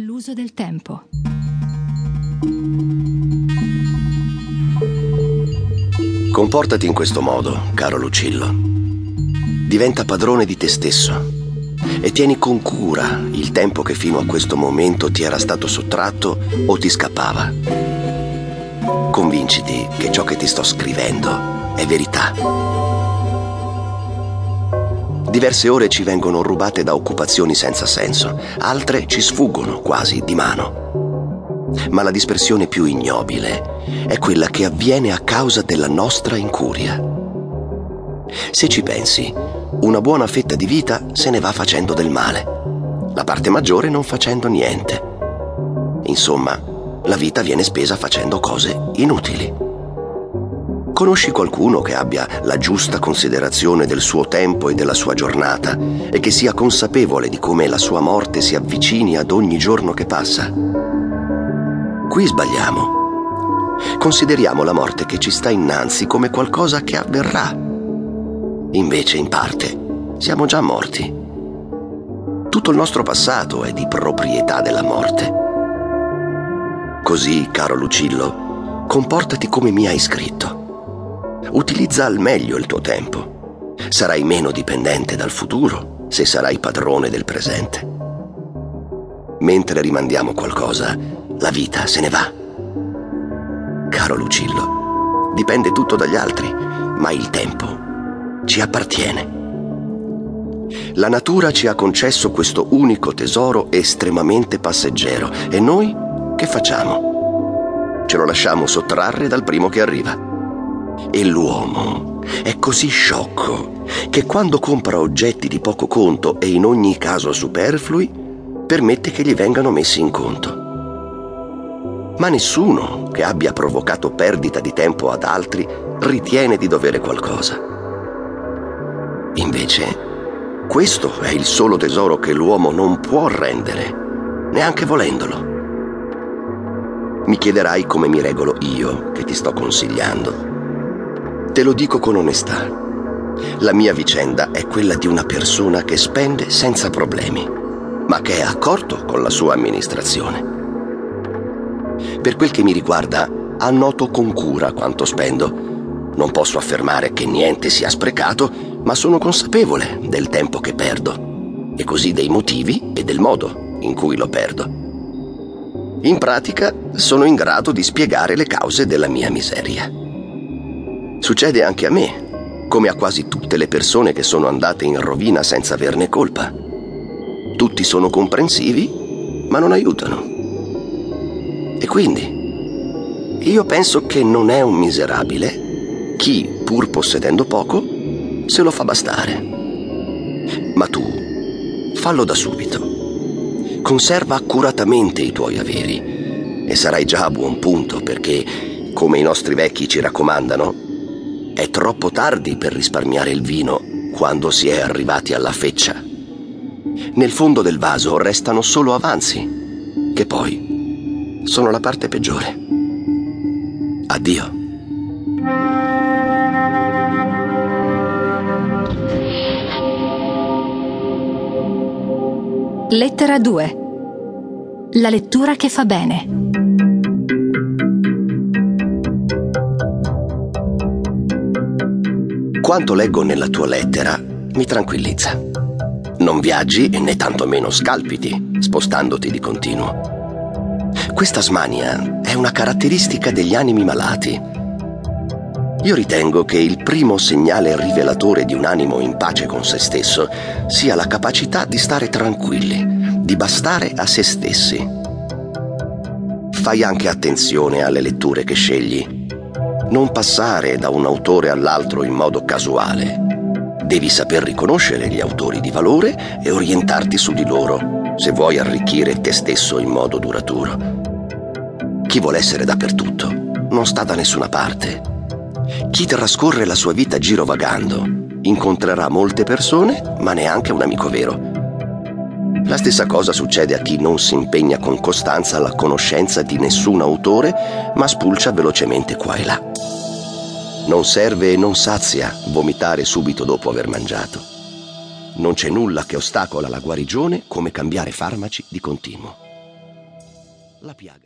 L'uso del tempo. Comportati in questo modo, caro Lucillo. Diventa padrone di te stesso e tieni con cura il tempo che fino a questo momento ti era stato sottratto o ti scappava. Convinciti che ciò che ti sto scrivendo è verità. Diverse ore ci vengono rubate da occupazioni senza senso, altre ci sfuggono quasi di mano. Ma la dispersione più ignobile è quella che avviene a causa della nostra incuria. Se ci pensi, una buona fetta di vita se ne va facendo del male, la parte maggiore non facendo niente. Insomma, la vita viene spesa facendo cose inutili. Conosci qualcuno che abbia la giusta considerazione del suo tempo e della sua giornata e che sia consapevole di come la sua morte si avvicini ad ogni giorno che passa? Qui sbagliamo. Consideriamo la morte che ci sta innanzi come qualcosa che avverrà. Invece, in parte, siamo già morti. Tutto il nostro passato è di proprietà della morte. Così, caro Lucillo, comportati come mi hai scritto. Utilizza al meglio il tuo tempo. Sarai meno dipendente dal futuro se sarai padrone del presente. Mentre rimandiamo qualcosa, la vita se ne va. Caro Lucillo, dipende tutto dagli altri, ma il tempo ci appartiene. La natura ci ha concesso questo unico tesoro estremamente passeggero e noi che facciamo? Ce lo lasciamo sottrarre dal primo che arriva. E l'uomo è così sciocco che quando compra oggetti di poco conto e in ogni caso superflui, permette che gli vengano messi in conto. Ma nessuno che abbia provocato perdita di tempo ad altri ritiene di dovere qualcosa. Invece, questo è il solo tesoro che l'uomo non può rendere, neanche volendolo. Mi chiederai come mi regolo io che ti sto consigliando. Te lo dico con onestà. La mia vicenda è quella di una persona che spende senza problemi, ma che è accorto con la sua amministrazione. Per quel che mi riguarda, annoto con cura quanto spendo. Non posso affermare che niente sia sprecato, ma sono consapevole del tempo che perdo e così dei motivi e del modo in cui lo perdo. In pratica sono in grado di spiegare le cause della mia miseria. Succede anche a me, come a quasi tutte le persone che sono andate in rovina senza averne colpa. Tutti sono comprensivi, ma non aiutano. E quindi, io penso che non è un miserabile chi, pur possedendo poco, se lo fa bastare. Ma tu, fallo da subito. Conserva accuratamente i tuoi averi e sarai già a buon punto perché, come i nostri vecchi ci raccomandano, è troppo tardi per risparmiare il vino quando si è arrivati alla feccia. Nel fondo del vaso restano solo avanzi, che poi sono la parte peggiore. Addio. Lettera 2. La lettura che fa bene. Quanto leggo nella tua lettera mi tranquillizza. Non viaggi e né tantomeno scalpiti, spostandoti di continuo. Questa smania è una caratteristica degli animi malati. Io ritengo che il primo segnale rivelatore di un animo in pace con se stesso sia la capacità di stare tranquilli, di bastare a se stessi. Fai anche attenzione alle letture che scegli non passare da un autore all'altro in modo casuale. Devi saper riconoscere gli autori di valore e orientarti su di loro se vuoi arricchire te stesso in modo duraturo. Chi vuole essere dappertutto non sta da nessuna parte. Chi trascorre la sua vita girovagando incontrerà molte persone, ma neanche un amico vero. La stessa cosa succede a chi non si impegna con costanza alla conoscenza di nessun autore, ma spulcia velocemente qua e là. Non serve e non sazia vomitare subito dopo aver mangiato. Non c'è nulla che ostacola la guarigione come cambiare farmaci di continuo. La piaga.